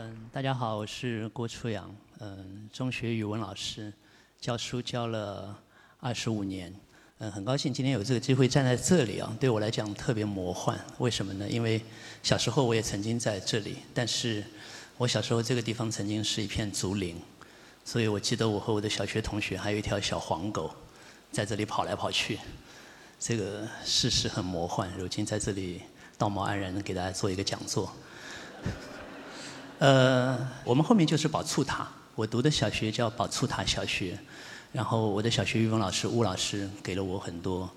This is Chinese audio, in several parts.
嗯，大家好，我是郭初阳，嗯，中学语文老师，教书教了二十五年，嗯，很高兴今天有这个机会站在这里啊，对我来讲特别魔幻。为什么呢？因为小时候我也曾经在这里，但是我小时候这个地方曾经是一片竹林，所以我记得我和我的小学同学还有一条小黄狗，在这里跑来跑去。这个事实很魔幻，如今在这里道貌岸然的给大家做一个讲座。呃，我们后面就是宝醋塔，我读的小学叫宝醋塔小学，然后我的小学语文老师吴老师给了我很多，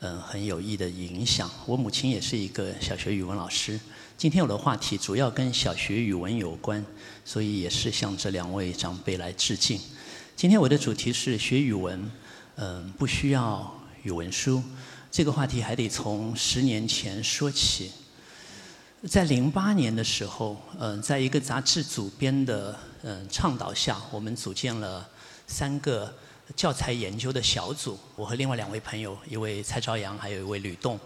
嗯，很有益的影响。我母亲也是一个小学语文老师。今天我的话题主要跟小学语文有关，所以也是向这两位长辈来致敬。今天我的主题是学语文，嗯，不需要语文书。这个话题还得从十年前说起。在零八年的时候，嗯，在一个杂志主编的嗯倡导下，我们组建了三个教材研究的小组。我和另外两位朋友，一位蔡朝阳，还有一位吕栋，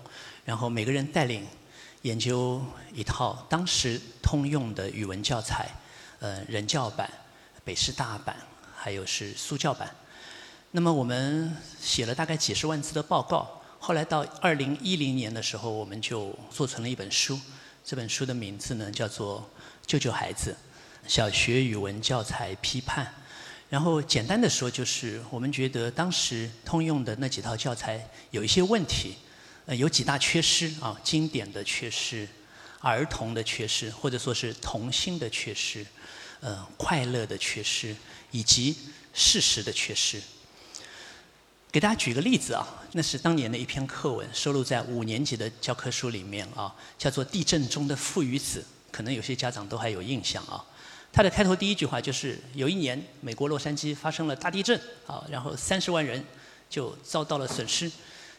然后每个人带领研究一套当时通用的语文教材，呃，人教版、北师大版，还有是苏教版。那么我们写了大概几十万字的报告。后来到二零一零年的时候，我们就做成了一本书。这本书的名字呢叫做《救救孩子：小学语文教材批判》。然后简单的说，就是我们觉得当时通用的那几套教材有一些问题，呃，有几大缺失啊，经典的缺失，儿童的缺失，或者说是童心的缺失，呃，快乐的缺失，以及事实的缺失。给大家举个例子啊，那是当年的一篇课文，收录在五年级的教科书里面啊，叫做《地震中的父与子》，可能有些家长都还有印象啊。它的开头第一句话就是有一年美国洛杉矶发生了大地震啊，然后三十万人就遭到了损失。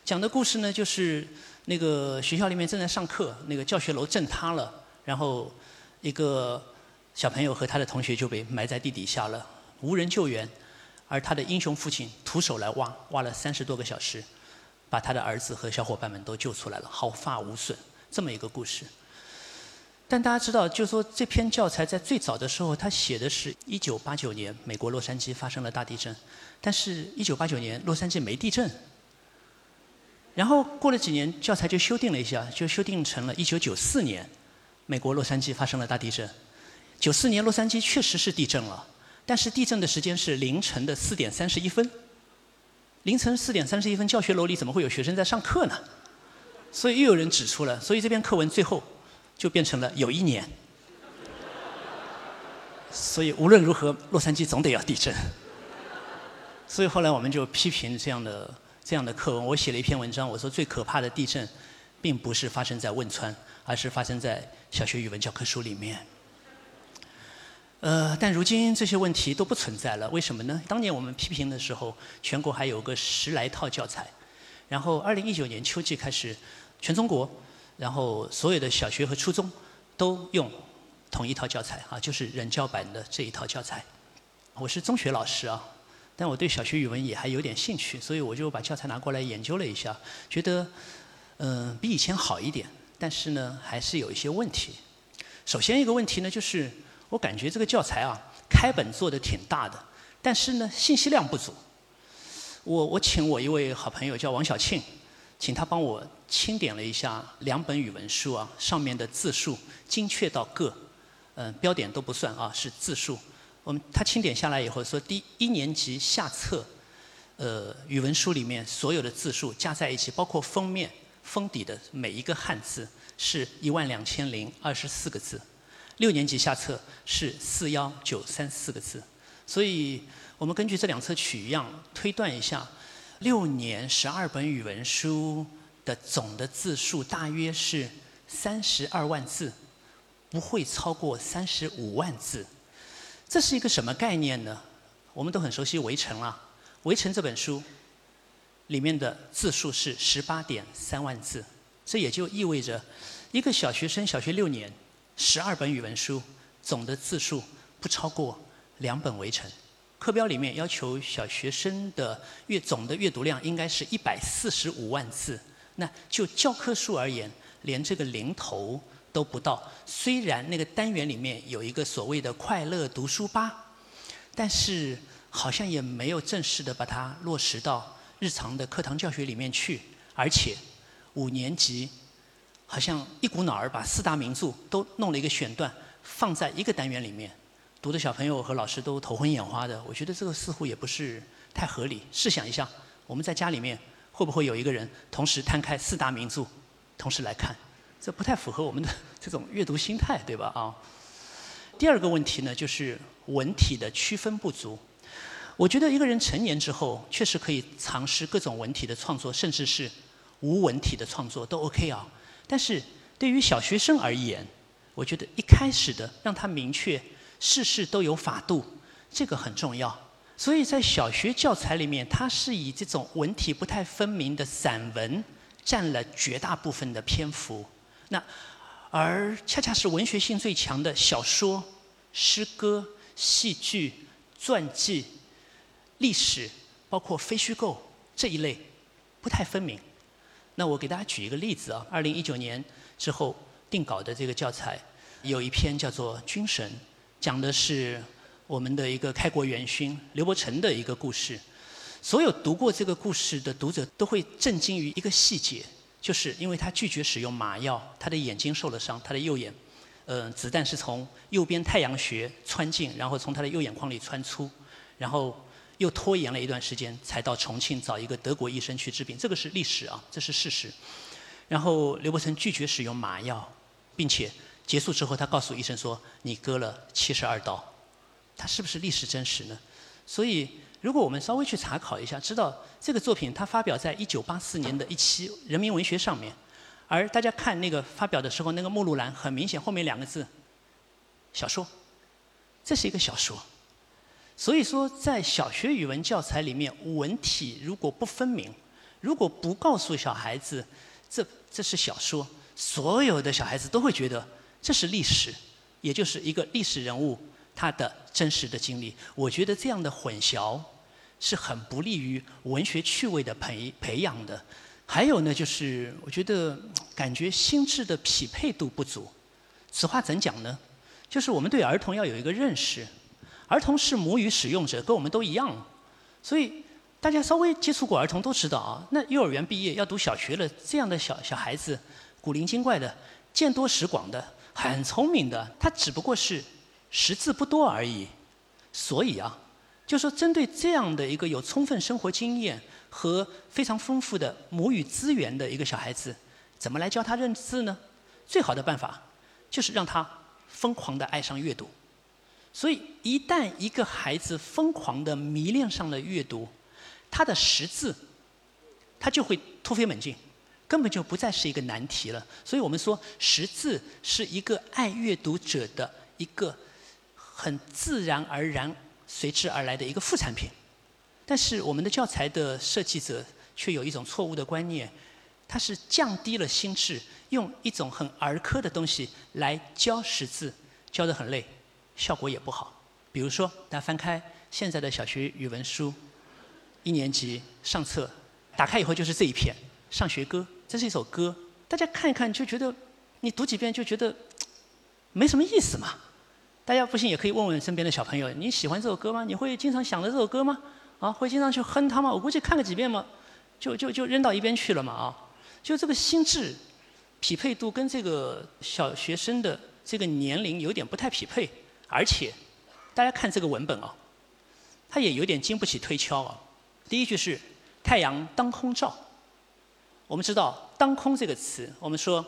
讲的故事呢，就是那个学校里面正在上课，那个教学楼震塌了，然后一个小朋友和他的同学就被埋在地底下了，无人救援。而他的英雄父亲徒手来挖，挖了三十多个小时，把他的儿子和小伙伴们都救出来了，毫发无损。这么一个故事。但大家知道，就是说这篇教材在最早的时候，他写的是一九八九年美国洛杉矶发生了大地震，但是一九八九年洛杉矶没地震。然后过了几年，教材就修订了一下，就修订成了一九九四年美国洛杉矶发生了大地震。九四年洛杉矶确实是地震了。但是地震的时间是凌晨的四点三十一分，凌晨四点三十一分，教学楼里怎么会有学生在上课呢？所以又有人指出了，所以这篇课文最后就变成了有一年。所以无论如何，洛杉矶总得要地震。所以后来我们就批评这样的这样的课文。我写了一篇文章，我说最可怕的地震，并不是发生在汶川，而是发生在小学语文教科书里面。呃，但如今这些问题都不存在了，为什么呢？当年我们批评的时候，全国还有个十来套教材，然后二零一九年秋季开始，全中国，然后所有的小学和初中都用同一套教材啊，就是人教版的这一套教材。我是中学老师啊，但我对小学语文也还有点兴趣，所以我就把教材拿过来研究了一下，觉得嗯比以前好一点，但是呢还是有一些问题。首先一个问题呢就是。我感觉这个教材啊，开本做的挺大的，但是呢，信息量不足。我我请我一位好朋友叫王小庆，请他帮我清点了一下两本语文书啊，上面的字数精确到个，嗯，标点都不算啊，是字数。我们他清点下来以后说，第一年级下册，呃，语文书里面所有的字数加在一起，包括封面封底的每一个汉字，是一万两千零二十四个字。六年级下册是四幺九三四个字，所以我们根据这两册取样推断一下，六年十二本语文书的总的字数大约是三十二万字，不会超过三十五万字。这是一个什么概念呢？我们都很熟悉《围城》啊，《围城》这本书里面的字数是十八点三万字，这也就意味着一个小学生小学六年。十二本语文书，总的字数不超过两本《围城》。课标里面要求小学生的阅总的阅读量应该是一百四十五万字。那就教科书而言，连这个零头都不到。虽然那个单元里面有一个所谓的快乐读书吧，但是好像也没有正式的把它落实到日常的课堂教学里面去。而且五年级好像一股脑儿把四大名著都弄了一个选段放在一个单元里面，读的小朋友和老师都头昏眼花的。我觉得这个似乎也不是太合理。试想一下，我们在家里面会不会有一个人同时摊开四大名著，同时来看？这不太符合我们的这种阅读心态，对吧？啊。第二个问题呢，就是文体的区分不足。我觉得一个人成年之后，确实可以尝试各种文体的创作，甚至是无文体的创作都 OK 啊。但是对于小学生而言，我觉得一开始的让他明确事事都有法度，这个很重要。所以在小学教材里面，它是以这种文体不太分明的散文占了绝大部分的篇幅。那，而恰恰是文学性最强的小说、诗歌、戏剧、传记、历史，包括非虚构这一类，不太分明。那我给大家举一个例子啊，二零一九年之后定稿的这个教材，有一篇叫做《军神》，讲的是我们的一个开国元勋刘伯承的一个故事。所有读过这个故事的读者都会震惊于一个细节。就是因为他拒绝使用麻药，他的眼睛受了伤，他的右眼，呃，子弹是从右边太阳穴穿进，然后从他的右眼眶里穿出，然后又拖延了一段时间，才到重庆找一个德国医生去治病。这个是历史啊，这是事实。然后刘伯承拒绝使用麻药，并且结束之后，他告诉医生说：“你割了七十二刀。”他是不是历史真实呢？所以。如果我们稍微去查考一下，知道这个作品它发表在一九八四年的一期《人民文学》上面，而大家看那个发表的时候，那个目录栏很明显后面两个字“小说”，这是一个小说。所以说，在小学语文教材里面，文体如果不分明，如果不告诉小孩子这这是小说，所有的小孩子都会觉得这是历史，也就是一个历史人物。他的真实的经历，我觉得这样的混淆是很不利于文学趣味的培培养的。还有呢，就是我觉得感觉心智的匹配度不足。此话怎讲呢？就是我们对儿童要有一个认识，儿童是母语使用者，跟我们都一样。所以大家稍微接触过儿童都知道啊，那幼儿园毕业要读小学了，这样的小小孩子古灵精怪的，见多识广的，很聪明的，他只不过是。识字不多而已，所以啊，就说针对这样的一个有充分生活经验和非常丰富的母语资源的一个小孩子，怎么来教他认字呢？最好的办法就是让他疯狂的爱上阅读。所以，一旦一个孩子疯狂的迷恋上了阅读，他的识字，他就会突飞猛进，根本就不再是一个难题了。所以我们说，识字是一个爱阅读者的一个。很自然而然随之而来的一个副产品，但是我们的教材的设计者却有一种错误的观念，它是降低了心智，用一种很儿科的东西来教识字，教得很累，效果也不好。比如说，大家翻开现在的小学语文书，一年级上册，打开以后就是这一篇《上学歌》，这是一首歌，大家看一看就觉得，你读几遍就觉得没什么意思嘛。大家不信也可以问问身边的小朋友，你喜欢这首歌吗？你会经常想着这首歌吗？啊，会经常去哼它吗？我估计看个几遍嘛，就就就扔到一边去了嘛啊！就这个心智匹配度跟这个小学生的这个年龄有点不太匹配，而且大家看这个文本哦，它也有点经不起推敲啊。第一句是“太阳当空照”，我们知道“当空”这个词，我们说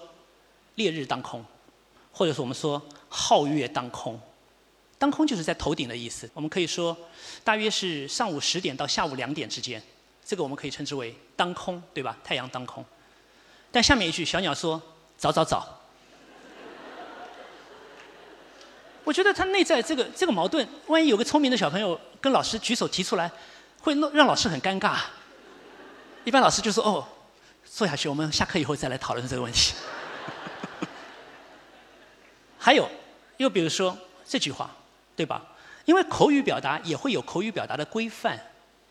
烈日当空，或者是我们说皓月当空。当空就是在头顶的意思，我们可以说，大约是上午十点到下午两点之间，这个我们可以称之为当空，对吧？太阳当空。但下面一句，小鸟说：“早早早。”我觉得他内在这个这个矛盾，万一有个聪明的小朋友跟老师举手提出来，会让让老师很尴尬。一般老师就说：“哦，坐下去，我们下课以后再来讨论这个问题。”还有，又比如说这句话。对吧？因为口语表达也会有口语表达的规范，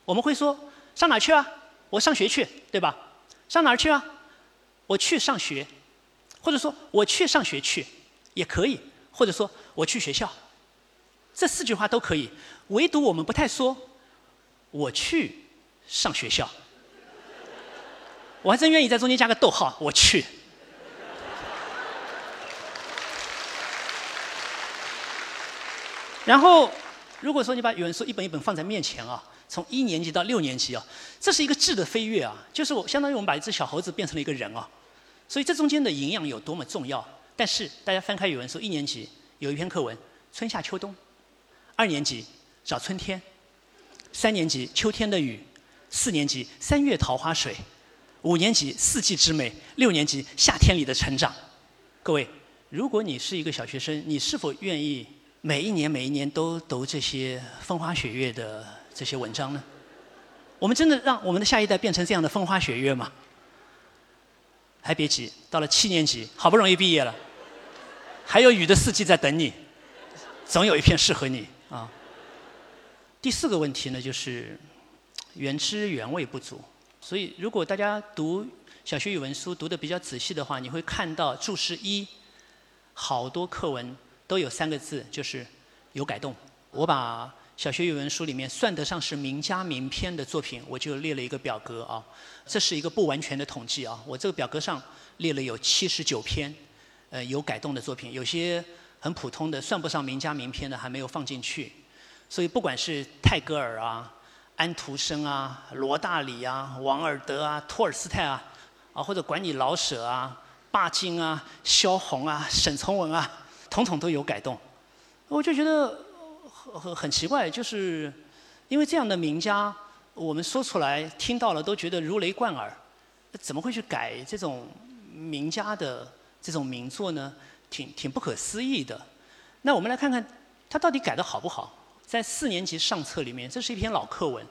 我们会说上哪去啊？我上学去，对吧？上哪去啊？我去上学。或者说我去上学去也可以，或者说我去学校，这四句话都可以。唯独我们不太说我去上学校，我还真愿意在中间加个逗号，我去。然后，如果说你把语文书一本一本放在面前啊，从一年级到六年级啊，这是一个质的飞跃啊，就是我相当于我们把一只小猴子变成了一个人啊，所以这中间的营养有多么重要。但是大家翻开语文书，一年级有一篇课文《春夏秋冬》，二年级找春天，三年级秋天的雨，四年级三月桃花水，五年级四季之美，六年级夏天里的成长。各位，如果你是一个小学生，你是否愿意？每一年每一年都读这些风花雪月的这些文章呢？我们真的让我们的下一代变成这样的风花雪月吗？还别急，到了七年级，好不容易毕业了，还有雨的四季在等你，总有一片适合你啊。第四个问题呢，就是原汁原味不足。所以，如果大家读小学语文书读的比较仔细的话，你会看到注释一，好多课文。都有三个字，就是有改动。我把小学语文书里面算得上是名家名篇的作品，我就列了一个表格啊。这是一个不完全的统计啊。我这个表格上列了有七十九篇，呃，有改动的作品，有些很普通的，算不上名家名篇的，还没有放进去。所以不管是泰戈尔啊、安徒生啊、罗大里啊、王尔德啊、托尔斯泰啊，啊，或者管你老舍啊、巴金啊、萧红啊、沈从文啊。统统都有改动，我就觉得很很很奇怪，就是因为这样的名家，我们说出来听到了都觉得如雷贯耳，怎么会去改这种名家的这种名作呢？挺挺不可思议的。那我们来看看他到底改的好不好？在四年级上册里面，这是一篇老课文，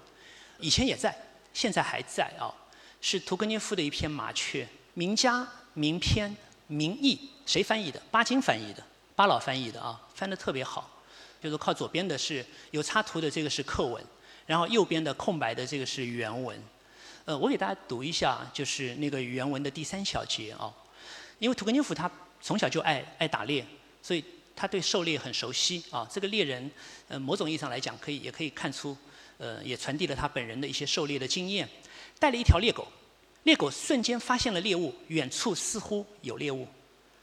以前也在，现在还在啊，是屠格涅夫的一篇《麻雀》，名家名篇名义，谁翻译的？巴金翻译的。巴老翻译的啊，翻得特别好，就是靠左边的是有插图的这个是课文，然后右边的空白的这个是原文。呃，我给大家读一下，就是那个原文的第三小节啊。因为屠格涅夫他从小就爱爱打猎，所以他对狩猎很熟悉啊。这个猎人，呃，某种意义上来讲，可以也可以看出，呃，也传递了他本人的一些狩猎的经验。带了一条猎狗，猎狗瞬间发现了猎物，远处似乎有猎物。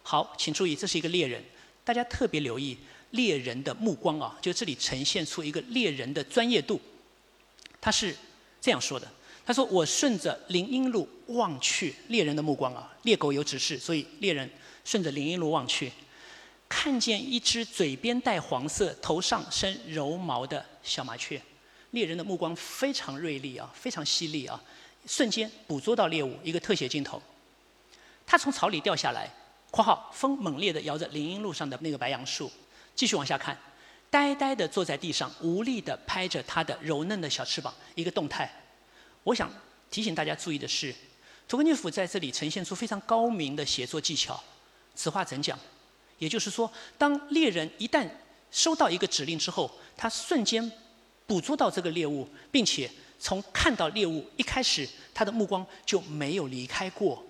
好，请注意，这是一个猎人。大家特别留意猎人的目光啊，就这里呈现出一个猎人的专业度。他是这样说的：“他说我顺着林荫路望去，猎人的目光啊，猎狗有指示，所以猎人顺着林荫路望去，看见一只嘴边带黄色、头上生柔毛的小麻雀。猎人的目光非常锐利啊，非常犀利啊，瞬间捕捉到猎物。一个特写镜头，他从草里掉下来。”括号风猛烈地摇着林荫路上的那个白杨树，继续往下看，呆呆地坐在地上，无力地拍着它的柔嫩的小翅膀。一个动态，我想提醒大家注意的是，屠格涅夫在这里呈现出非常高明的写作技巧。此话怎讲？也就是说，当猎人一旦收到一个指令之后，他瞬间捕捉到这个猎物，并且从看到猎物一开始，他的目光就没有离开过。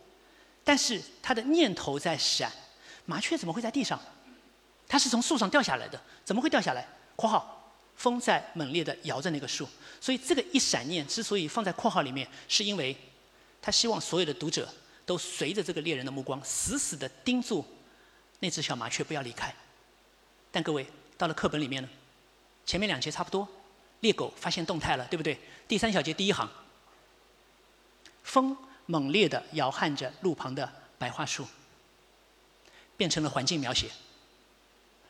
但是他的念头在闪，麻雀怎么会在地上？它是从树上掉下来的，怎么会掉下来？（括号风在猛烈地摇着那个树，所以这个一闪念之所以放在括号里面，是因为他希望所有的读者都随着这个猎人的目光，死死地盯住那只小麻雀，不要离开。但各位到了课本里面呢，前面两节差不多，猎狗发现动态了，对不对？第三小节第一行，风。猛烈地摇撼着路旁的白桦树，变成了环境描写。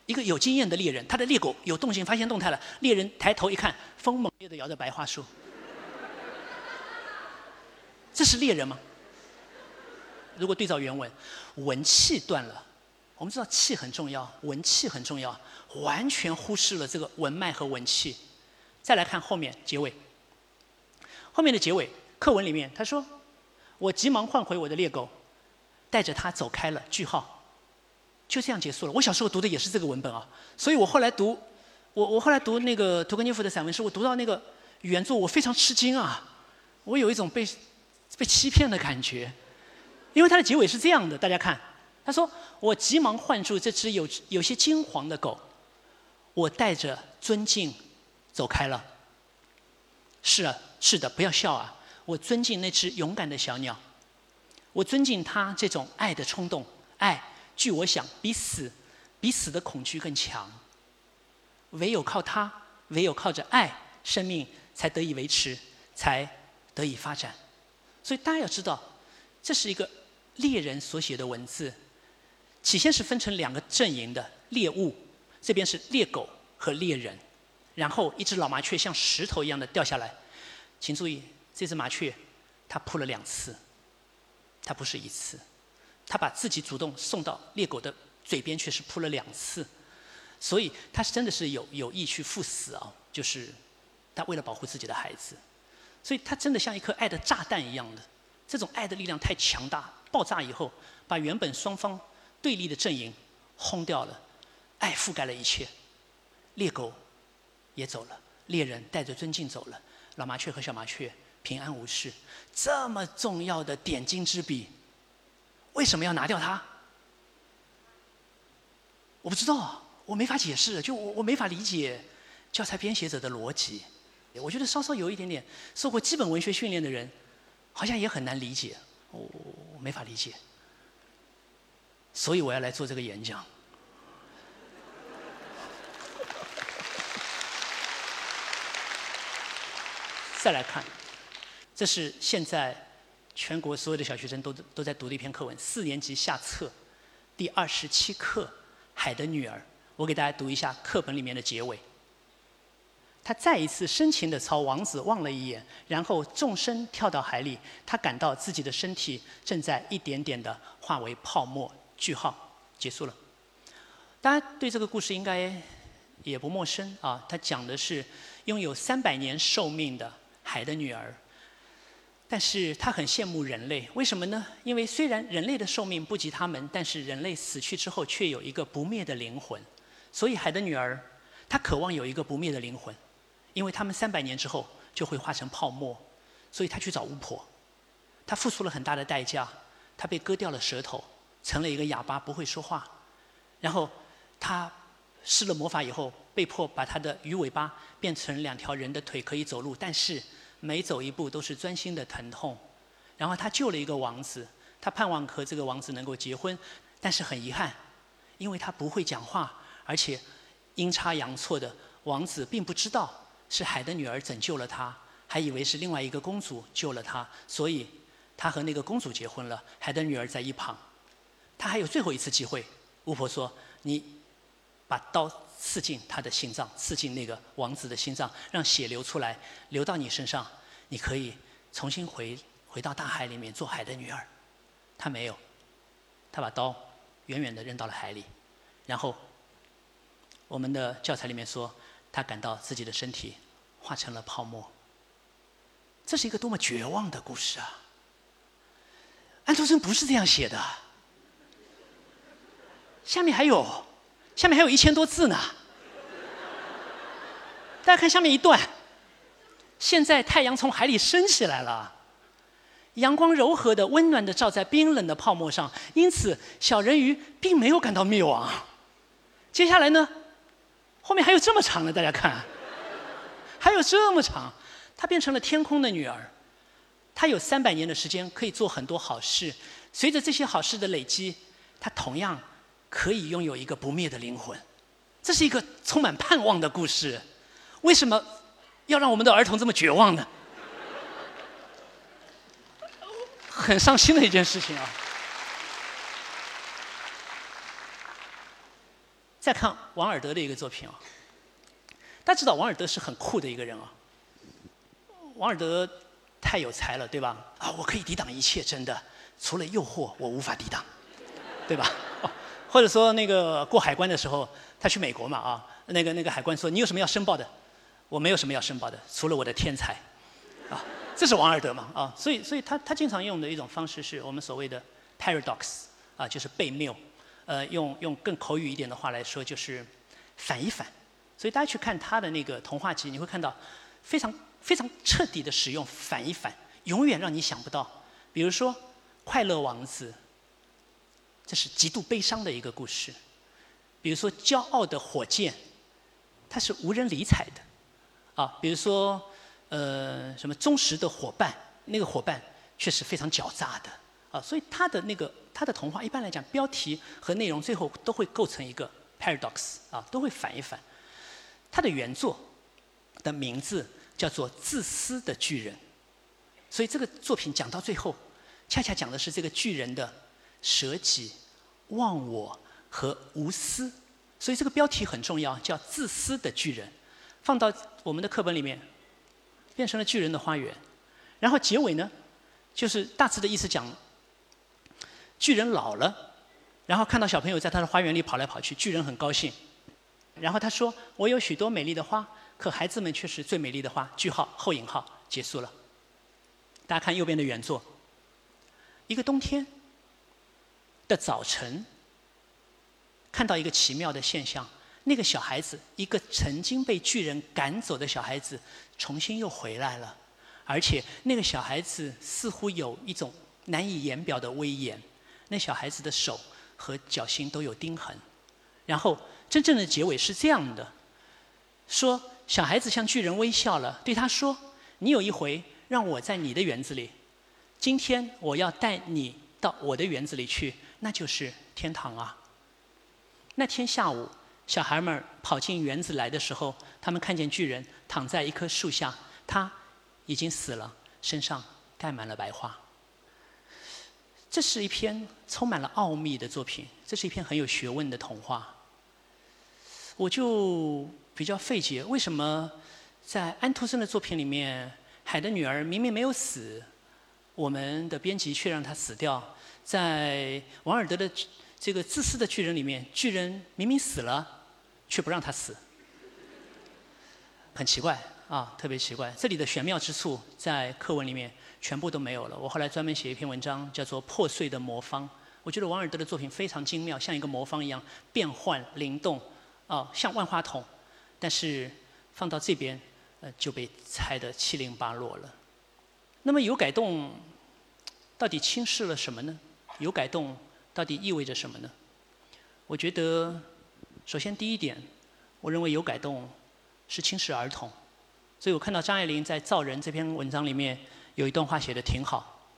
一个有经验的猎人，他的猎狗有动静，发现动态了。猎人抬头一看，风猛烈地摇着白桦树，这是猎人吗？如果对照原文，文气断了。我们知道气很重要，文气很重要，完全忽视了这个文脉和文气。再来看后面结尾，后面的结尾课文里面他说。我急忙换回我的猎狗，带着它走开了。句号，就这样结束了。我小时候读的也是这个文本啊，所以我后来读，我我后来读那个屠格涅夫的散文诗，我读到那个原作，我非常吃惊啊，我有一种被被欺骗的感觉，因为它的结尾是这样的，大家看，他说：“我急忙唤住这只有有些金黄的狗，我带着尊敬走开了。是啊，是的，不要笑啊！我尊敬那只勇敢的小鸟，我尊敬它这种爱的冲动。爱，据我想，比死比死的恐惧更强。唯有靠它，唯有靠着爱，生命才得以维持，才得以发展。所以大家要知道，这是一个猎人所写的文字。”起先是分成两个阵营的猎物，这边是猎狗和猎人，然后一只老麻雀像石头一样的掉下来，请注意，这只麻雀它扑了两次，它不是一次，他把自己主动送到猎狗的嘴边，却是扑了两次，所以他是真的是有有意去赴死啊，就是他为了保护自己的孩子，所以他真的像一颗爱的炸弹一样的，这种爱的力量太强大，爆炸以后把原本双方。对立的阵营轰掉了，爱覆盖了一切，猎狗也走了，猎人带着尊敬走了，老麻雀和小麻雀平安无事。这么重要的点睛之笔，为什么要拿掉它？我不知道，我没法解释，就我我没法理解教材编写者的逻辑。我觉得稍稍有一点点受过基本文学训练的人，好像也很难理解，我我我没法理解。所以我要来做这个演讲。再来看，这是现在全国所有的小学生都都在读的一篇课文，四年级下册第二十七课《海的女儿》。我给大家读一下课本里面的结尾。他再一次深情地朝王子望了一眼，然后纵身跳到海里。他感到自己的身体正在一点点地化为泡沫。句号，结束了。大家对这个故事应该也不陌生啊。它讲的是拥有三百年寿命的海的女儿，但是她很羡慕人类。为什么呢？因为虽然人类的寿命不及他们，但是人类死去之后却有一个不灭的灵魂。所以海的女儿她渴望有一个不灭的灵魂，因为他们三百年之后就会化成泡沫。所以她去找巫婆，她付出了很大的代价，她被割掉了舌头。成了一个哑巴，不会说话。然后他施了魔法以后，被迫把他的鱼尾巴变成两条人的腿，可以走路。但是每走一步都是钻心的疼痛。然后他救了一个王子，他盼望和这个王子能够结婚。但是很遗憾，因为他不会讲话，而且阴差阳错的，王子并不知道是海的女儿拯救了他，还以为是另外一个公主救了他，所以他和那个公主结婚了。海的女儿在一旁。他还有最后一次机会，巫婆说：“你把刀刺进他的心脏，刺进那个王子的心脏，让血流出来，流到你身上，你可以重新回回到大海里面做海的女儿。”他没有，他把刀远远的扔到了海里，然后我们的教材里面说，他感到自己的身体化成了泡沫。这是一个多么绝望的故事啊！安徒生不是这样写的。下面还有，下面还有一千多字呢。大家看下面一段。现在太阳从海里升起来了，阳光柔和的、温暖的照在冰冷的泡沫上，因此小人鱼并没有感到灭亡。接下来呢，后面还有这么长的，大家看，还有这么长，她变成了天空的女儿。她有三百年的时间可以做很多好事，随着这些好事的累积，她同样。可以拥有一个不灭的灵魂，这是一个充满盼望的故事。为什么要让我们的儿童这么绝望呢？很伤心的一件事情啊！再看王尔德的一个作品啊，大家知道王尔德是很酷的一个人啊。王尔德太有才了，对吧？啊，我可以抵挡一切，真的，除了诱惑，我无法抵挡，对吧？或者说那个过海关的时候，他去美国嘛啊，那个那个海关说你有什么要申报的？我没有什么要申报的，除了我的天才，啊，这是王尔德嘛啊，所以所以他他经常用的一种方式是我们所谓的 paradox 啊，就是悖谬，呃，用用更口语一点的话来说就是反一反，所以大家去看他的那个童话集，你会看到非常非常彻底的使用反一反，永远让你想不到，比如说快乐王子。这是极度悲伤的一个故事。比如说，骄傲的火箭，它是无人理睬的，啊，比如说，呃，什么忠实的伙伴，那个伙伴却是非常狡诈的，啊，所以他的那个他的童话一般来讲，标题和内容最后都会构成一个 paradox，啊，都会反一反。他的原作的名字叫做《自私的巨人》，所以这个作品讲到最后，恰恰讲的是这个巨人的舍己、忘我和无私。所以这个标题很重要，叫《自私的巨人》，放到我们的课本里面，变成了巨人的花园。然后结尾呢，就是大致的意思讲，巨人老了，然后看到小朋友在他的花园里跑来跑去，巨人很高兴。然后他说：“我有许多美丽的花，可孩子们却是最美丽的花。”句号后引号结束了。大家看右边的原作，一个冬天的早晨，看到一个奇妙的现象：那个小孩子，一个曾经被巨人赶走的小孩子，重新又回来了，而且那个小孩子似乎有一种难以言表的威严。那小孩子的手和脚心都有钉痕，然后。真正的结尾是这样的：说小孩子向巨人微笑了，对他说：“你有一回让我在你的园子里，今天我要带你到我的园子里去，那就是天堂啊。”那天下午，小孩们跑进园子来的时候，他们看见巨人躺在一棵树下，他已经死了，身上盖满了白花。这是一篇充满了奥秘的作品，这是一篇很有学问的童话。我就比较费解，为什么在安徒生的作品里面，海的女儿明明没有死，我们的编辑却让她死掉；在王尔德的这个自私的巨人里面，巨人明明死了，却不让他死，很奇怪啊，特别奇怪。这里的玄妙之处在课文里面全部都没有了。我后来专门写一篇文章，叫做《破碎的魔方》。我觉得王尔德的作品非常精妙，像一个魔方一样变幻灵动。哦，像万花筒，但是放到这边，呃，就被拆得七零八落了。那么有改动，到底轻视了什么呢？有改动到底意味着什么呢？我觉得，首先第一点，我认为有改动是轻视儿童。所以我看到张爱玲在《造人》这篇文章里面有一段话写的挺好。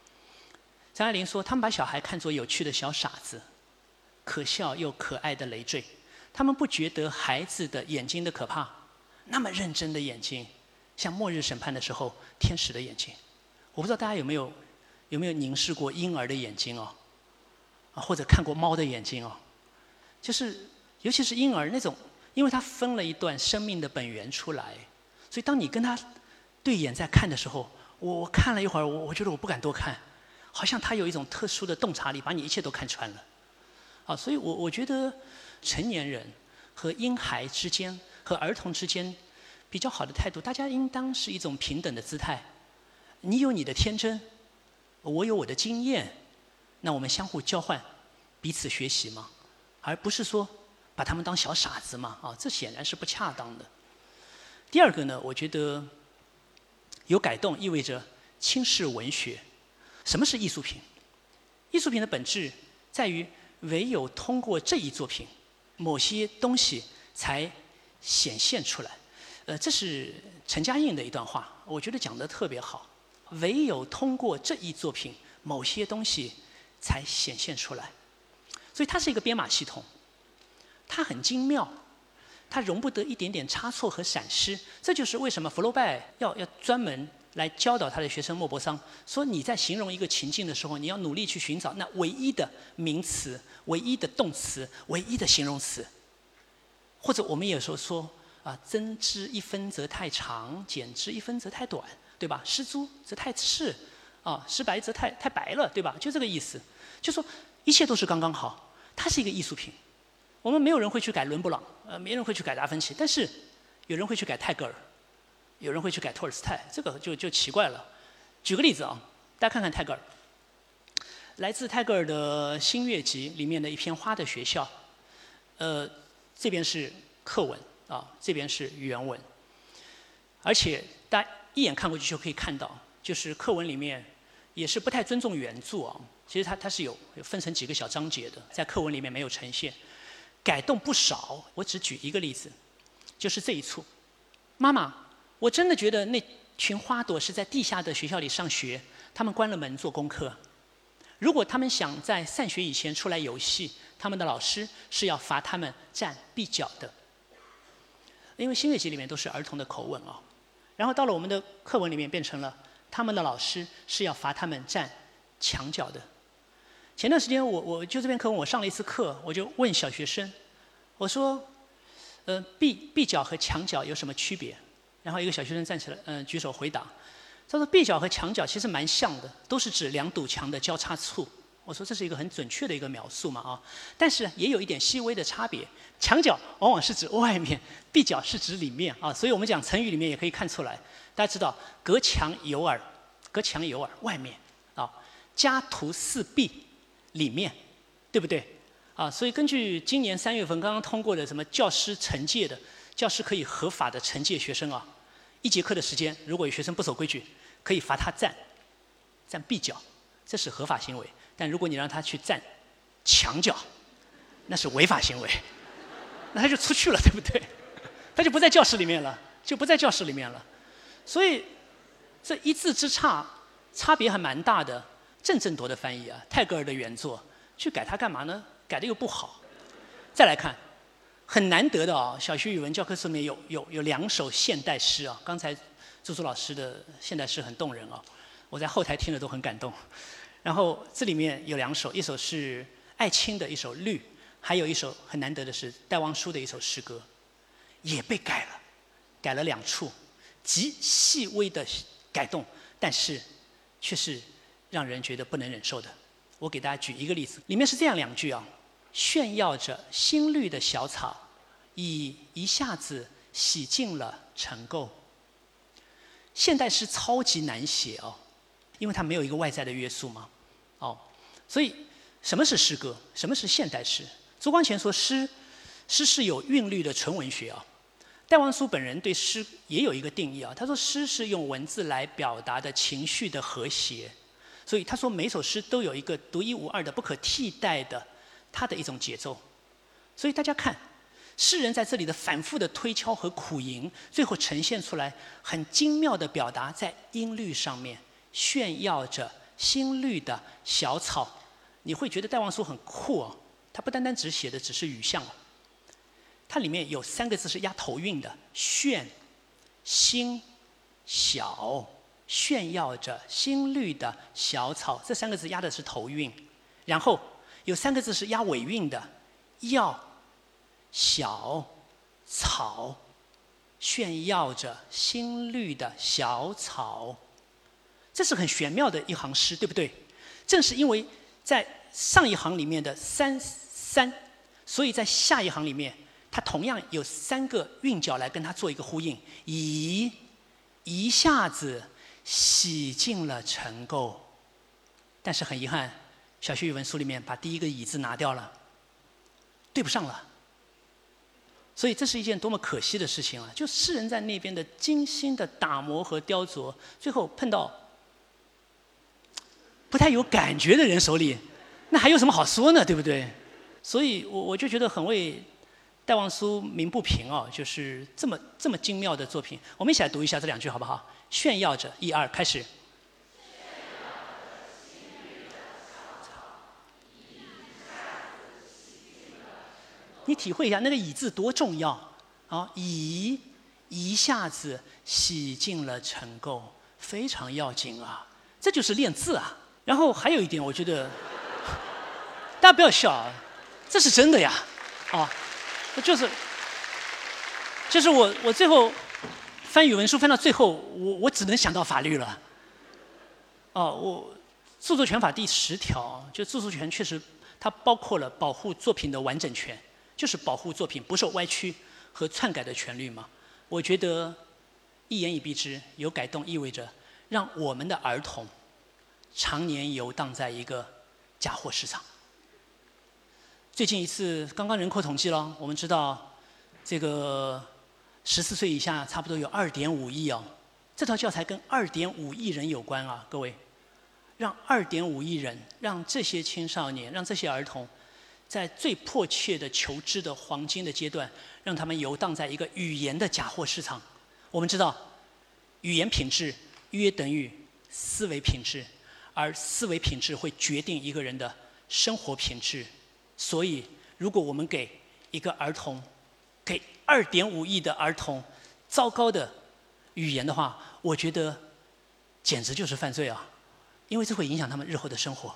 张爱玲说：“他们把小孩看作有趣的小傻子，可笑又可爱的累赘。”他们不觉得孩子的眼睛的可怕，那么认真的眼睛，像末日审判的时候天使的眼睛。我不知道大家有没有有没有凝视过婴儿的眼睛哦，啊，或者看过猫的眼睛哦，就是尤其是婴儿那种，因为他分了一段生命的本源出来，所以当你跟他对眼在看的时候，我我看了一会儿，我我觉得我不敢多看，好像他有一种特殊的洞察力，把你一切都看穿了。啊，所以我我觉得。成年人和婴孩之间和儿童之间比较好的态度，大家应当是一种平等的姿态。你有你的天真，我有我的经验，那我们相互交换，彼此学习嘛，而不是说把他们当小傻子嘛。啊，这显然是不恰当的。第二个呢，我觉得有改动意味着轻视文学。什么是艺术品？艺术品的本质在于唯有通过这一作品。某些东西才显现出来，呃，这是陈嘉映的一段话，我觉得讲得特别好。唯有通过这一作品，某些东西才显现出来。所以它是一个编码系统，它很精妙，它容不得一点点差错和闪失。这就是为什么福楼拜要要专门。来教导他的学生莫泊桑说：“你在形容一个情境的时候，你要努力去寻找那唯一的名词、唯一的动词、唯一的形容词。或者我们有时候说啊，增之一分则太长，减之一分则太短，对吧？失朱则太赤，啊，失白则太太白了，对吧？就这个意思。就说一切都是刚刚好，它是一个艺术品。我们没有人会去改伦勃朗，呃，没人会去改达芬奇，但是有人会去改泰戈尔。”有人会去改托尔斯泰，这个就就奇怪了。举个例子啊，大家看看泰戈尔，来自泰戈尔的《新月集》里面的一篇《花的学校》，呃，这边是课文啊，这边是原文，而且大家一眼看过去就可以看到，就是课文里面也是不太尊重原著啊。其实它它是有分成几个小章节的，在课文里面没有呈现，改动不少。我只举一个例子，就是这一处。妈妈，我真的觉得那群花朵是在地下的学校里上学，他们关了门做功课。如果他们想在散学以前出来游戏，他们的老师是要罚他们站壁角的。因为新月集里面都是儿童的口吻啊，然后到了我们的课文里面变成了他们的老师是要罚他们站墙角的。前段时间我我就这篇课文我上了一次课，我就问小学生，我说，呃，壁壁角和墙角有什么区别？然后一个小学生站起来，嗯，举手回答，他说壁角和墙角其实蛮像的，都是指两堵墙的交叉处。我说这是一个很准确的一个描述嘛啊，但是也有一点细微的差别。墙角往往是指外面，壁角是指里面啊，所以我们讲成语里面也可以看出来。大家知道隔墙有耳，隔墙有耳，外面啊，家徒四壁，里面，对不对？啊，所以根据今年三月份刚刚通过的什么教师惩戒的，教师可以合法的惩戒学生啊，一节课的时间，如果有学生不守规矩，可以罚他站，站壁角，这是合法行为。但如果你让他去站墙角，那是违法行为，那他就出去了，对不对？他就不在教室里面了，就不在教室里面了。所以这一字之差，差别还蛮大的。郑振铎的翻译啊，泰戈尔的原作，去改它干嘛呢？改的又不好。再来看，很难得的啊，小学语文教科书里面有有有两首现代诗啊。刚才朱朱老师的现代诗很动人啊，我在后台听了都很感动。然后这里面有两首，一首是艾青的一首《绿》，还有一首很难得的是戴望舒的一首诗歌，也被改了，改了两处，极细微的改动，但是却是让人觉得不能忍受的。我给大家举一个例子，里面是这样两句啊：炫耀着新绿的小草，已一下子洗净了尘垢。现代诗超级难写哦。因为它没有一个外在的约束嘛，哦，所以什么是诗歌？什么是现代诗？朱光潜说诗，诗是有韵律的纯文学啊。戴望舒本人对诗也有一个定义啊，他说诗是用文字来表达的情绪的和谐，所以他说每首诗都有一个独一无二的、不可替代的它的一种节奏。所以大家看，诗人在这里的反复的推敲和苦吟，最后呈现出来很精妙的表达在音律上面。炫耀着新绿的小草，你会觉得戴望舒很酷哦。他不单单只写的只是语象，它里面有三个字是押头韵的：炫、新、小。炫耀着新绿的小草，这三个字押的是头韵。然后有三个字是押尾韵的：要、小、草。炫耀着新绿的小草。这是很玄妙的一行诗，对不对？正是因为在上一行里面的三三，所以在下一行里面，它同样有三个韵脚来跟它做一个呼应，以一下子洗净了尘垢。但是很遗憾，小学语文书里面把第一个“以”字拿掉了，对不上了。所以这是一件多么可惜的事情啊！就诗人在那边的精心的打磨和雕琢，最后碰到。不太有感觉的人手里，那还有什么好说呢？对不对？所以我我就觉得很为戴望舒鸣不平哦，就是这么这么精妙的作品。我们一起来读一下这两句好不好？炫耀着，一二，开始。你体会一下那个“以”字多重要啊！以一下子洗净了尘垢，非常要紧啊！这就是练字啊！然后还有一点，我觉得 大家不要笑啊，这是真的呀，啊，就是，就是我我最后翻语文书翻到最后，我我只能想到法律了，哦，我著作权法第十条，就著作权确实它包括了保护作品的完整权，就是保护作品不受歪曲和篡改的权利嘛。我觉得一言以蔽之，有改动意味着让我们的儿童。常年游荡在一个假货市场。最近一次刚刚人口统计了，我们知道这个十四岁以下差不多有二点五亿哦。这套教材跟二点五亿人有关啊，各位。让二点五亿人，让这些青少年，让这些儿童，在最迫切的求知的黄金的阶段，让他们游荡在一个语言的假货市场。我们知道，语言品质约等于思维品质，而思维品质会决定一个人的生活品质。所以，如果我们给一个儿童，给二点五亿的儿童糟糕的语言的话，我觉得简直就是犯罪啊！因为这会影响他们日后的生活。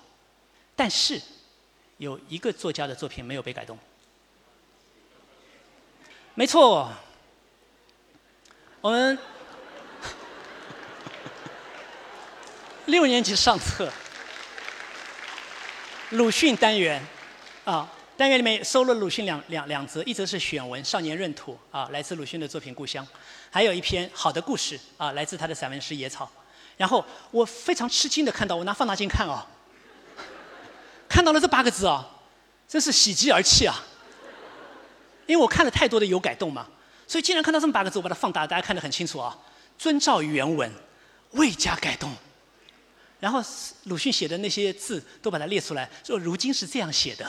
但是，有一个作家的作品没有被改动。没错，我们六年级上册鲁迅单元啊，单元里面收了鲁迅两两两则，一则是选文《少年闰土》啊，来自鲁迅的作品《故乡》，还有一篇好的故事啊，来自他的散文诗《野草》。然后我非常吃惊的看到，我拿放大镜看哦，看到了这八个字啊，真是喜极而泣啊！因为我看了太多的有改动嘛，所以竟然看到这么八个字，我把它放大，大家看得很清楚啊。遵照原文，未加改动。然后鲁迅写的那些字都把它列出来，说如今是这样写的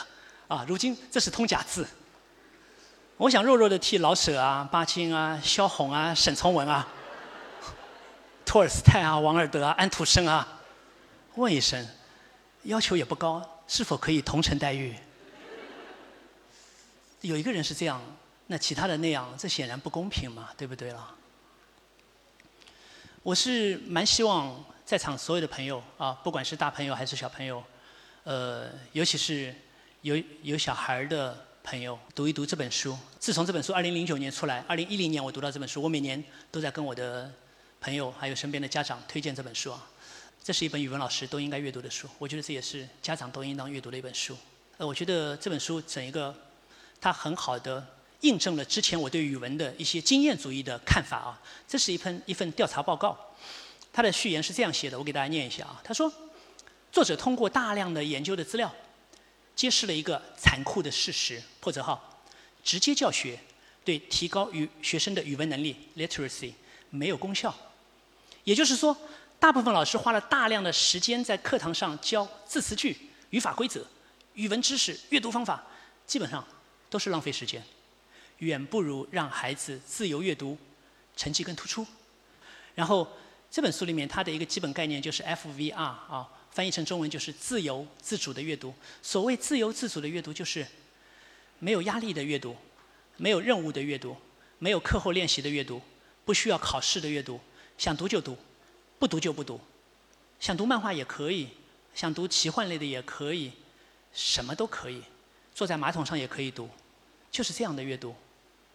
啊，如今这是通假字。我想弱弱的替老舍啊、巴金啊、萧红啊、沈从文啊。托尔斯泰啊，王尔德啊，安徒生啊，问一声，要求也不高，是否可以同城待遇？有一个人是这样，那其他的那样，这显然不公平嘛，对不对了？我是蛮希望在场所有的朋友啊，不管是大朋友还是小朋友，呃，尤其是有有小孩的朋友，读一读这本书。自从这本书二零零九年出来，二零一零年我读到这本书，我每年都在跟我的。朋友还有身边的家长推荐这本书啊，这是一本语文老师都应该阅读的书。我觉得这也是家长都应当阅读的一本书。呃，我觉得这本书整一个，它很好的印证了之前我对语文的一些经验主义的看法啊。这是一份一份调查报告，他的序言是这样写的，我给大家念一下啊。他说，作者通过大量的研究的资料，揭示了一个残酷的事实：破折号，直接教学对提高语学生的语文能力 （literacy） 没有功效。也就是说，大部分老师花了大量的时间在课堂上教字词句、语法规则、语文知识、阅读方法，基本上都是浪费时间，远不如让孩子自由阅读，成绩更突出。然后这本书里面它的一个基本概念就是 FVR 啊，翻译成中文就是自由自主的阅读。所谓自由自主的阅读，就是没有压力的阅读，没有任务的阅读，没有课后练习的阅读，不需要考试的阅读。想读就读，不读就不读。想读漫画也可以，想读奇幻类的也可以，什么都可以。坐在马桶上也可以读，就是这样的阅读，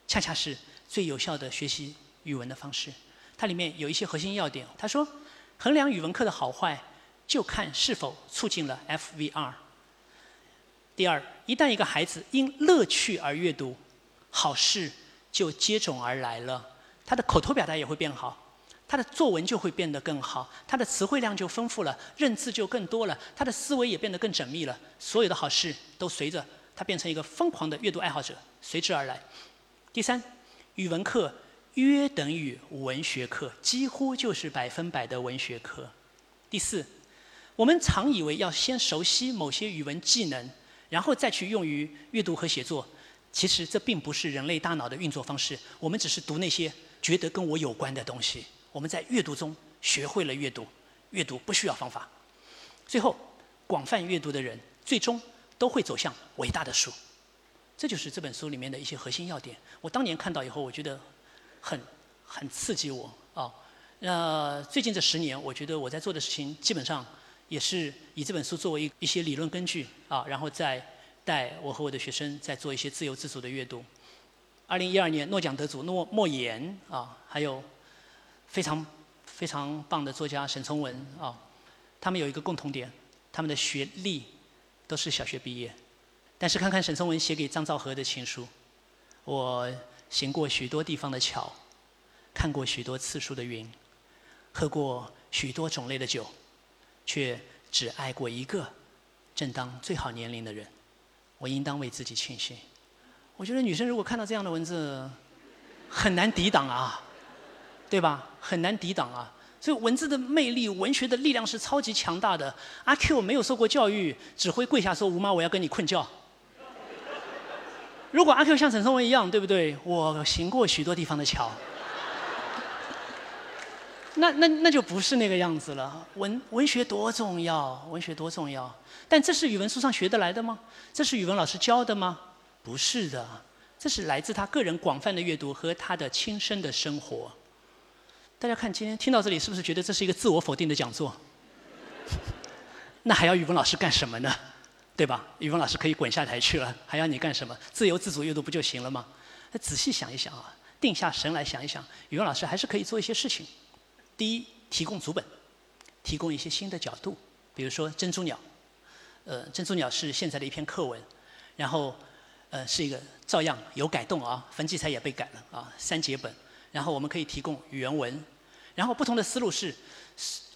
恰恰是最有效的学习语文的方式。它里面有一些核心要点。他说，衡量语文课的好坏，就看是否促进了 FVR。第二，一旦一个孩子因乐趣而阅读，好事就接踵而来了，他的口头表达也会变好。他的作文就会变得更好，他的词汇量就丰富了，认字就更多了，他的思维也变得更缜密了。所有的好事都随着他变成一个疯狂的阅读爱好者随之而来。第三，语文课约等于文学课，几乎就是百分百的文学课。第四，我们常以为要先熟悉某些语文技能，然后再去用于阅读和写作，其实这并不是人类大脑的运作方式。我们只是读那些觉得跟我有关的东西。我们在阅读中学会了阅读，阅读不需要方法。最后，广泛阅读的人最终都会走向伟大的书。这就是这本书里面的一些核心要点。我当年看到以后，我觉得很很刺激我啊。那最近这十年，我觉得我在做的事情基本上也是以这本书作为一一些理论根据啊，然后再带我和我的学生在做一些自由自主的阅读。二零一二年诺奖得主诺莫言啊，还有。非常非常棒的作家沈从文啊，他们有一个共同点，他们的学历都是小学毕业。但是看看沈从文写给张兆和的情书，我行过许多地方的桥，看过许多次数的云，喝过许多种类的酒，却只爱过一个正当最好年龄的人。我应当为自己庆幸。我觉得女生如果看到这样的文字，很难抵挡啊。对吧？很难抵挡啊！所以文字的魅力、文学的力量是超级强大的。阿 Q 没有受过教育，只会跪下说：“吴妈，我要跟你困觉。”如果阿 Q 像沈从文一样，对不对？我行过许多地方的桥。那那那就不是那个样子了。文文学多重要，文学多重要。但这是语文书上学得来的吗？这是语文老师教的吗？不是的，这是来自他个人广泛的阅读和他的亲身的生活。大家看，今天听到这里，是不是觉得这是一个自我否定的讲座？那还要语文老师干什么呢？对吧？语文老师可以滚下台去了，还要你干什么？自由自主阅读不就行了吗？那仔细想一想啊，定下神来想一想，语文老师还是可以做一些事情。第一，提供主本，提供一些新的角度，比如说珍珠鸟，呃，珍珠鸟是现在的一篇课文，然后，呃，是一个照样有改动啊，分记材也被改了啊，三节本，然后我们可以提供原文，然后不同的思路是，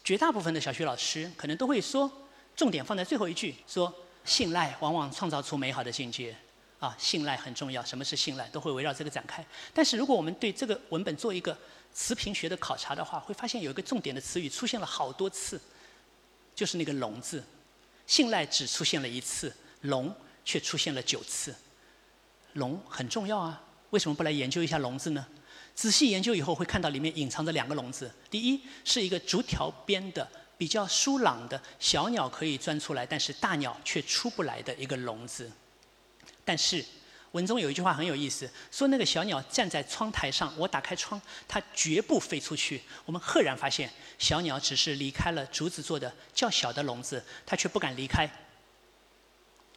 绝大部分的小学老师可能都会说，重点放在最后一句，说信赖往往创造出美好的境界，啊，信赖很重要，什么是信赖，都会围绕这个展开。但是如果我们对这个文本做一个词频学的考察的话，会发现有一个重点的词语出现了好多次，就是那个“龙”字。信赖只出现了一次，“龙”却出现了九次。龙很重要啊，为什么不来研究一下“龙”字呢？仔细研究以后会看到里面隐藏着两个“龙”字。第一是一个竹条编的、比较疏朗的小鸟可以钻出来，但是大鸟却出不来的一个“笼子。但是。文中有一句话很有意思，说那个小鸟站在窗台上，我打开窗，它绝不飞出去。我们赫然发现，小鸟只是离开了竹子做的较小的笼子，它却不敢离开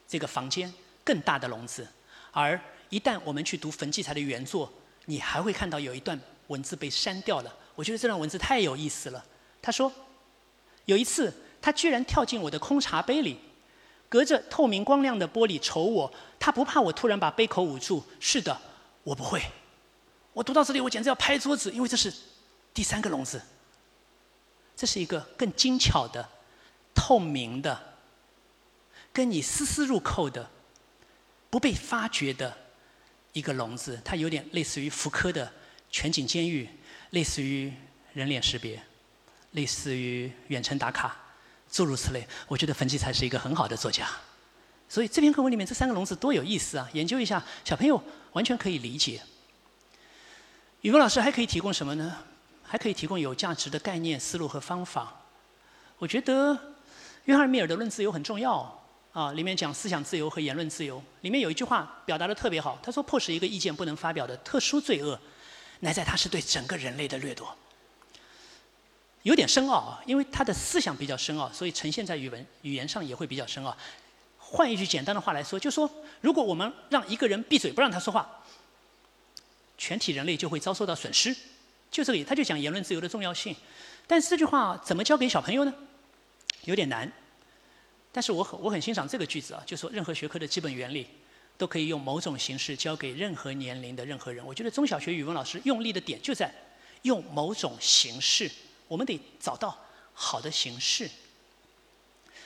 这个房间更大的笼子。而一旦我们去读冯骥才的原作，你还会看到有一段文字被删掉了。我觉得这段文字太有意思了。他说，有一次，他居然跳进我的空茶杯里。隔着透明光亮的玻璃瞅我，他不怕我突然把杯口捂住。是的，我不会。我读到这里，我简直要拍桌子，因为这是第三个笼子。这是一个更精巧的、透明的、跟你丝丝入扣的、不被发觉的一个笼子。它有点类似于福柯的全景监狱，类似于人脸识别，类似于远程打卡。诸如此类，我觉得冯骥才是一个很好的作家，所以这篇课文里面这三个笼子多有意思啊！研究一下，小朋友完全可以理解。语文老师还可以提供什么呢？还可以提供有价值的概念、思路和方法。我觉得约翰·密尔的《论自由》很重要啊，里面讲思想自由和言论自由。里面有一句话表达的特别好，他说：“迫使一个意见不能发表的特殊罪恶，乃在他是对整个人类的掠夺。”有点深奥啊，因为他的思想比较深奥，所以呈现在语文语言上也会比较深奥。换一句简单的话来说，就说如果我们让一个人闭嘴不让他说话，全体人类就会遭受到损失。就这里，他就讲言论自由的重要性。但是这句话怎么教给小朋友呢？有点难。但是我很我很欣赏这个句子啊，就说任何学科的基本原理都可以用某种形式教给任何年龄的任何人。我觉得中小学语文老师用力的点就在用某种形式。我们得找到好的形式，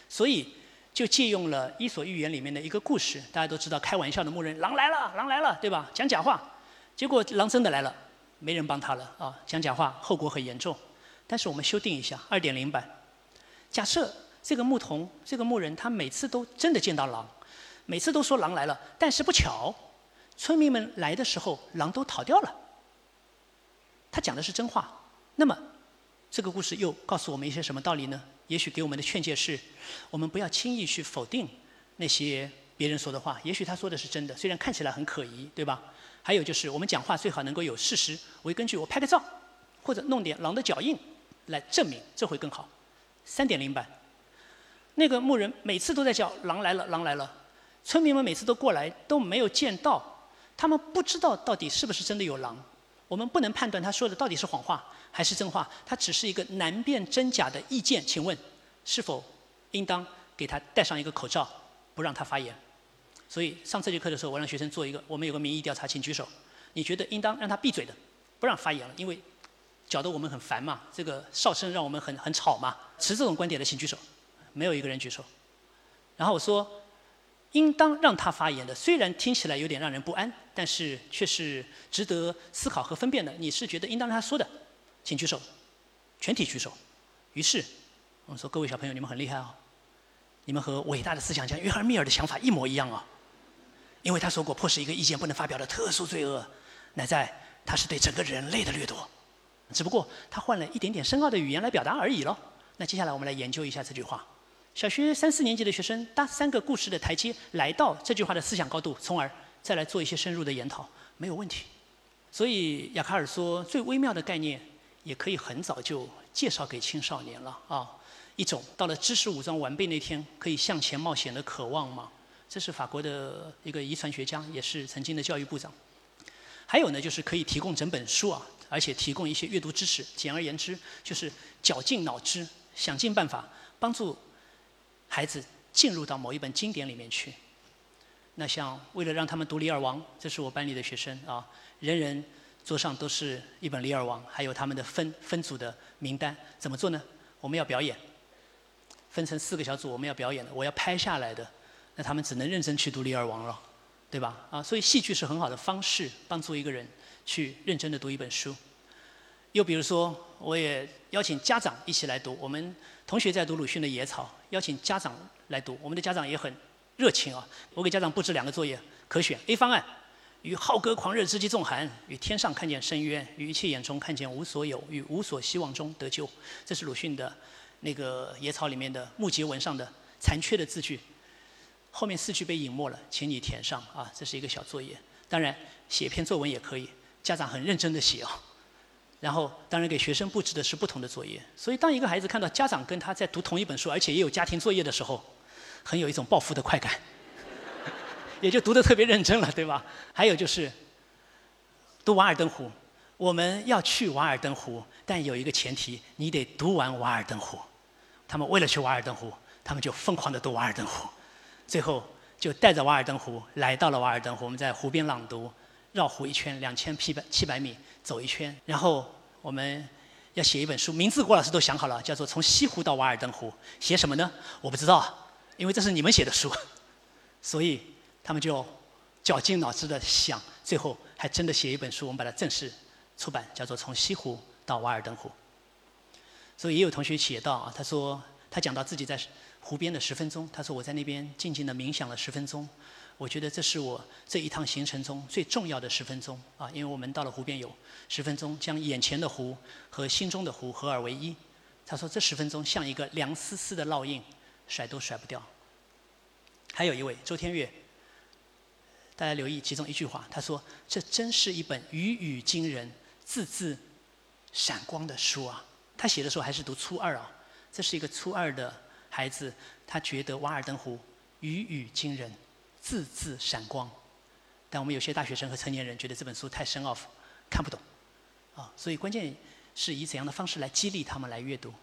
所以就借用了《伊索寓言》里面的一个故事。大家都知道，开玩笑的牧人，狼来了，狼来了，对吧？讲假话，结果狼真的来了，没人帮他了啊！讲假话，后果很严重。但是我们修订一下，二点零版，假设这个牧童，这个牧人，他每次都真的见到狼，每次都说狼来了，但是不巧，村民们来的时候，狼都逃掉了。他讲的是真话，那么。这个故事又告诉我们一些什么道理呢？也许给我们的劝诫是：我们不要轻易去否定那些别人说的话。也许他说的是真的，虽然看起来很可疑，对吧？还有就是，我们讲话最好能够有事实为根据。我拍个照，或者弄点狼的脚印来证明，这会更好。三点零版，那个牧人每次都在叫“狼来了，狼来了”，村民们每次都过来都没有见到，他们不知道到底是不是真的有狼。我们不能判断他说的到底是谎话还是真话，他只是一个难辨真假的意见。请问，是否应当给他戴上一个口罩，不让他发言？所以上这节课的时候，我让学生做一个，我们有个民意调查，请举手。你觉得应当让他闭嘴的，不让发言了，因为搅得我们很烦嘛，这个哨声让我们很很吵嘛。持这种观点的，请举手。没有一个人举手。然后我说。应当让他发言的，虽然听起来有点让人不安，但是却是值得思考和分辨的。你是觉得应当让他说的，请举手。全体举手。于是我们说：“各位小朋友，你们很厉害哦，你们和伟大的思想家约翰密尔的想法一模一样哦。因为他说过，迫使一个意见不能发表的特殊罪恶，乃在他是对整个人类的掠夺。只不过他换了一点点深奥的语言来表达而已喽。那接下来我们来研究一下这句话。小学三四年级的学生搭三个故事的台阶来到这句话的思想高度，从而再来做一些深入的研讨，没有问题。所以雅卡尔说，最微妙的概念也可以很早就介绍给青少年了啊。一种到了知识武装完备那天可以向前冒险的渴望嘛。这是法国的一个遗传学家，也是曾经的教育部长。还有呢，就是可以提供整本书啊，而且提供一些阅读知识。简而言之，就是绞尽脑汁，想尽办法帮助孩子进入到某一本经典里面去。那像为了让他们读《李尔王》，这是我班里的学生啊，人人桌上都是一本《李尔王》，还有他们的分分组的名单。怎么做呢？我们要表演，分成四个小组，我们要表演的，我要拍下来的。那他们只能认真去读《李尔王》了，对吧？啊，所以戏剧是很好的方式，帮助一个人去认真的读一本书。又比如说，我也邀请家长一起来读。我们同学在读鲁迅的《野草》，邀请家长来读。我们的家长也很热情啊。我给家长布置两个作业，可选 A 方案：与浩歌狂热之极纵横，与天上看见深渊，与一切眼中看见无所有，与无所希望中得救。这是鲁迅的那个《野草》里面的木结文上的残缺的字句。后面四句被隐没了，请你填上啊，这是一个小作业。当然，写一篇作文也可以，家长很认真的写哦。然后，当然给学生布置的是不同的作业。所以，当一个孩子看到家长跟他在读同一本书，而且也有家庭作业的时候，很有一种报复的快感，也就读得特别认真了，对吧？还有就是读《瓦尔登湖》，我们要去瓦尔登湖，但有一个前提，你得读完《瓦尔登湖》。他们为了去瓦尔登湖，他们就疯狂地读《瓦尔登湖》。最后就带着瓦尔登湖来到了瓦尔登湖，我们在湖边朗读，绕湖一圈两千七百七百米走一圈，然后我们要写一本书，名字郭老师都想好了，叫做《从西湖到瓦尔登湖》，写什么呢？我不知道，因为这是你们写的书，所以他们就绞尽脑汁的想，最后还真的写一本书，我们把它正式出版，叫做《从西湖到瓦尔登湖》。所以也有同学写到啊，他说他讲到自己在。湖边的十分钟，他说我在那边静静的冥想了十分钟，我觉得这是我这一趟行程中最重要的十分钟啊，因为我们到了湖边有十分钟，将眼前的湖和心中的湖合二为一。他说这十分钟像一个凉丝丝的烙印，甩都甩不掉。还有一位周天月，大家留意其中一句话，他说这真是一本语语惊人、字字闪光的书啊。他写的时候还是读初二啊，这是一个初二的。孩子，他觉得《瓦尔登湖》语语惊人，字字闪光，但我们有些大学生和成年人觉得这本书太深奥，看不懂，啊，所以关键是以怎样的方式来激励他们来阅读。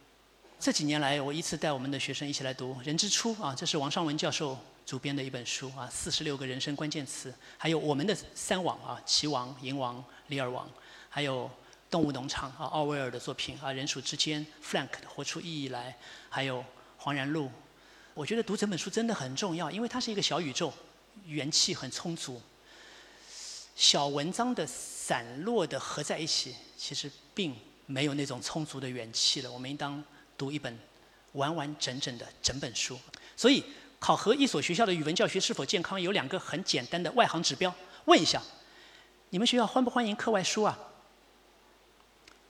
这几年来，我依次带我们的学生一起来读《人之初》啊，这是王尚文教授主编的一本书啊，四十六个人生关键词，还有我们的三王啊，齐王、银王、李尔王，还有《动物农场》啊，奥威尔的作品啊，《人鼠之间》，Frank 的《活出意义来》，还有。黄然路，我觉得读整本书真的很重要，因为它是一个小宇宙，元气很充足。小文章的散落的合在一起，其实并没有那种充足的元气了。我们应当读一本完完整整的整本书。所以，考核一所学校的语文教学是否健康，有两个很简单的外行指标。问一下，你们学校欢不欢迎课外书啊？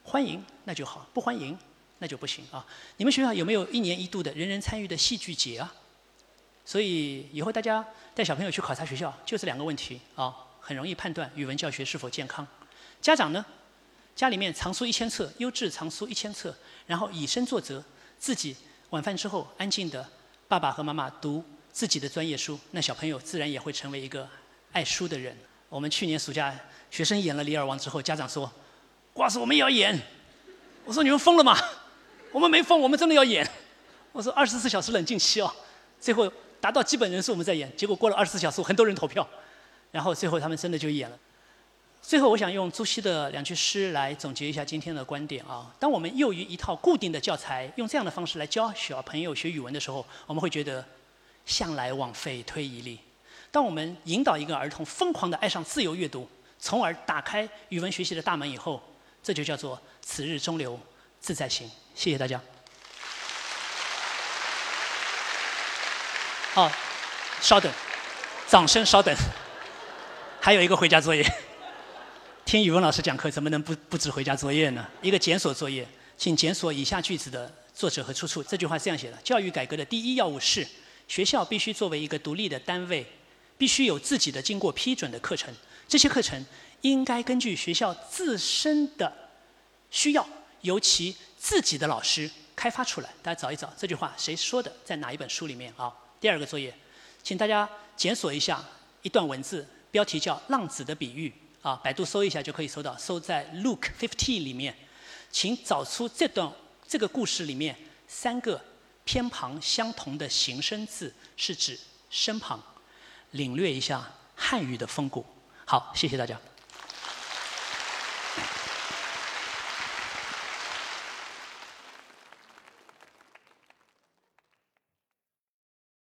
欢迎，那就好；不欢迎。那就不行啊！你们学校有没有一年一度的人人参与的戏剧节啊？所以以后大家带小朋友去考察学校，就这两个问题啊，很容易判断语文教学是否健康。家长呢，家里面藏书一千册，优质藏书一千册，然后以身作则，自己晚饭之后安静的爸爸和妈妈读自己的专业书，那小朋友自然也会成为一个爱书的人。我们去年暑假学生演了《李尔王》之后，家长说：“瓜师，我们也要演。”我说：“你们疯了吗？”我们没疯，我们真的要演。我说二十四小时冷静期哦，最后达到基本人数我们再演。结果过了二十四小时，很多人投票，然后最后他们真的就演了。最后我想用朱熹的两句诗来总结一下今天的观点啊。当我们囿于一套固定的教材，用这样的方式来教小朋友学语文的时候，我们会觉得向来枉费推移力。当我们引导一个儿童疯狂地爱上自由阅读，从而打开语文学习的大门以后，这就叫做此日中流。自在行。谢谢大家。好，稍等，掌声稍等。还有一个回家作业，听语文老师讲课怎么能不布置回家作业呢？一个检索作业，请检索以下句子的作者和出处。这句话是这样写的：教育改革的第一要务是，学校必须作为一个独立的单位，必须有自己的经过批准的课程。这些课程应该根据学校自身的需要，由其自己的老师开发出来。大家找一找这句话谁说的，在哪一本书里面啊？第二个作业，请大家检索一下一段文字，标题叫《浪子的比喻》啊，百度搜一下就可以搜到，搜在 Look Fifty 里面，请找出这段这个故事里面三个偏旁相同的形声字是指身旁，领略一下汉语的风骨。好，谢谢大家。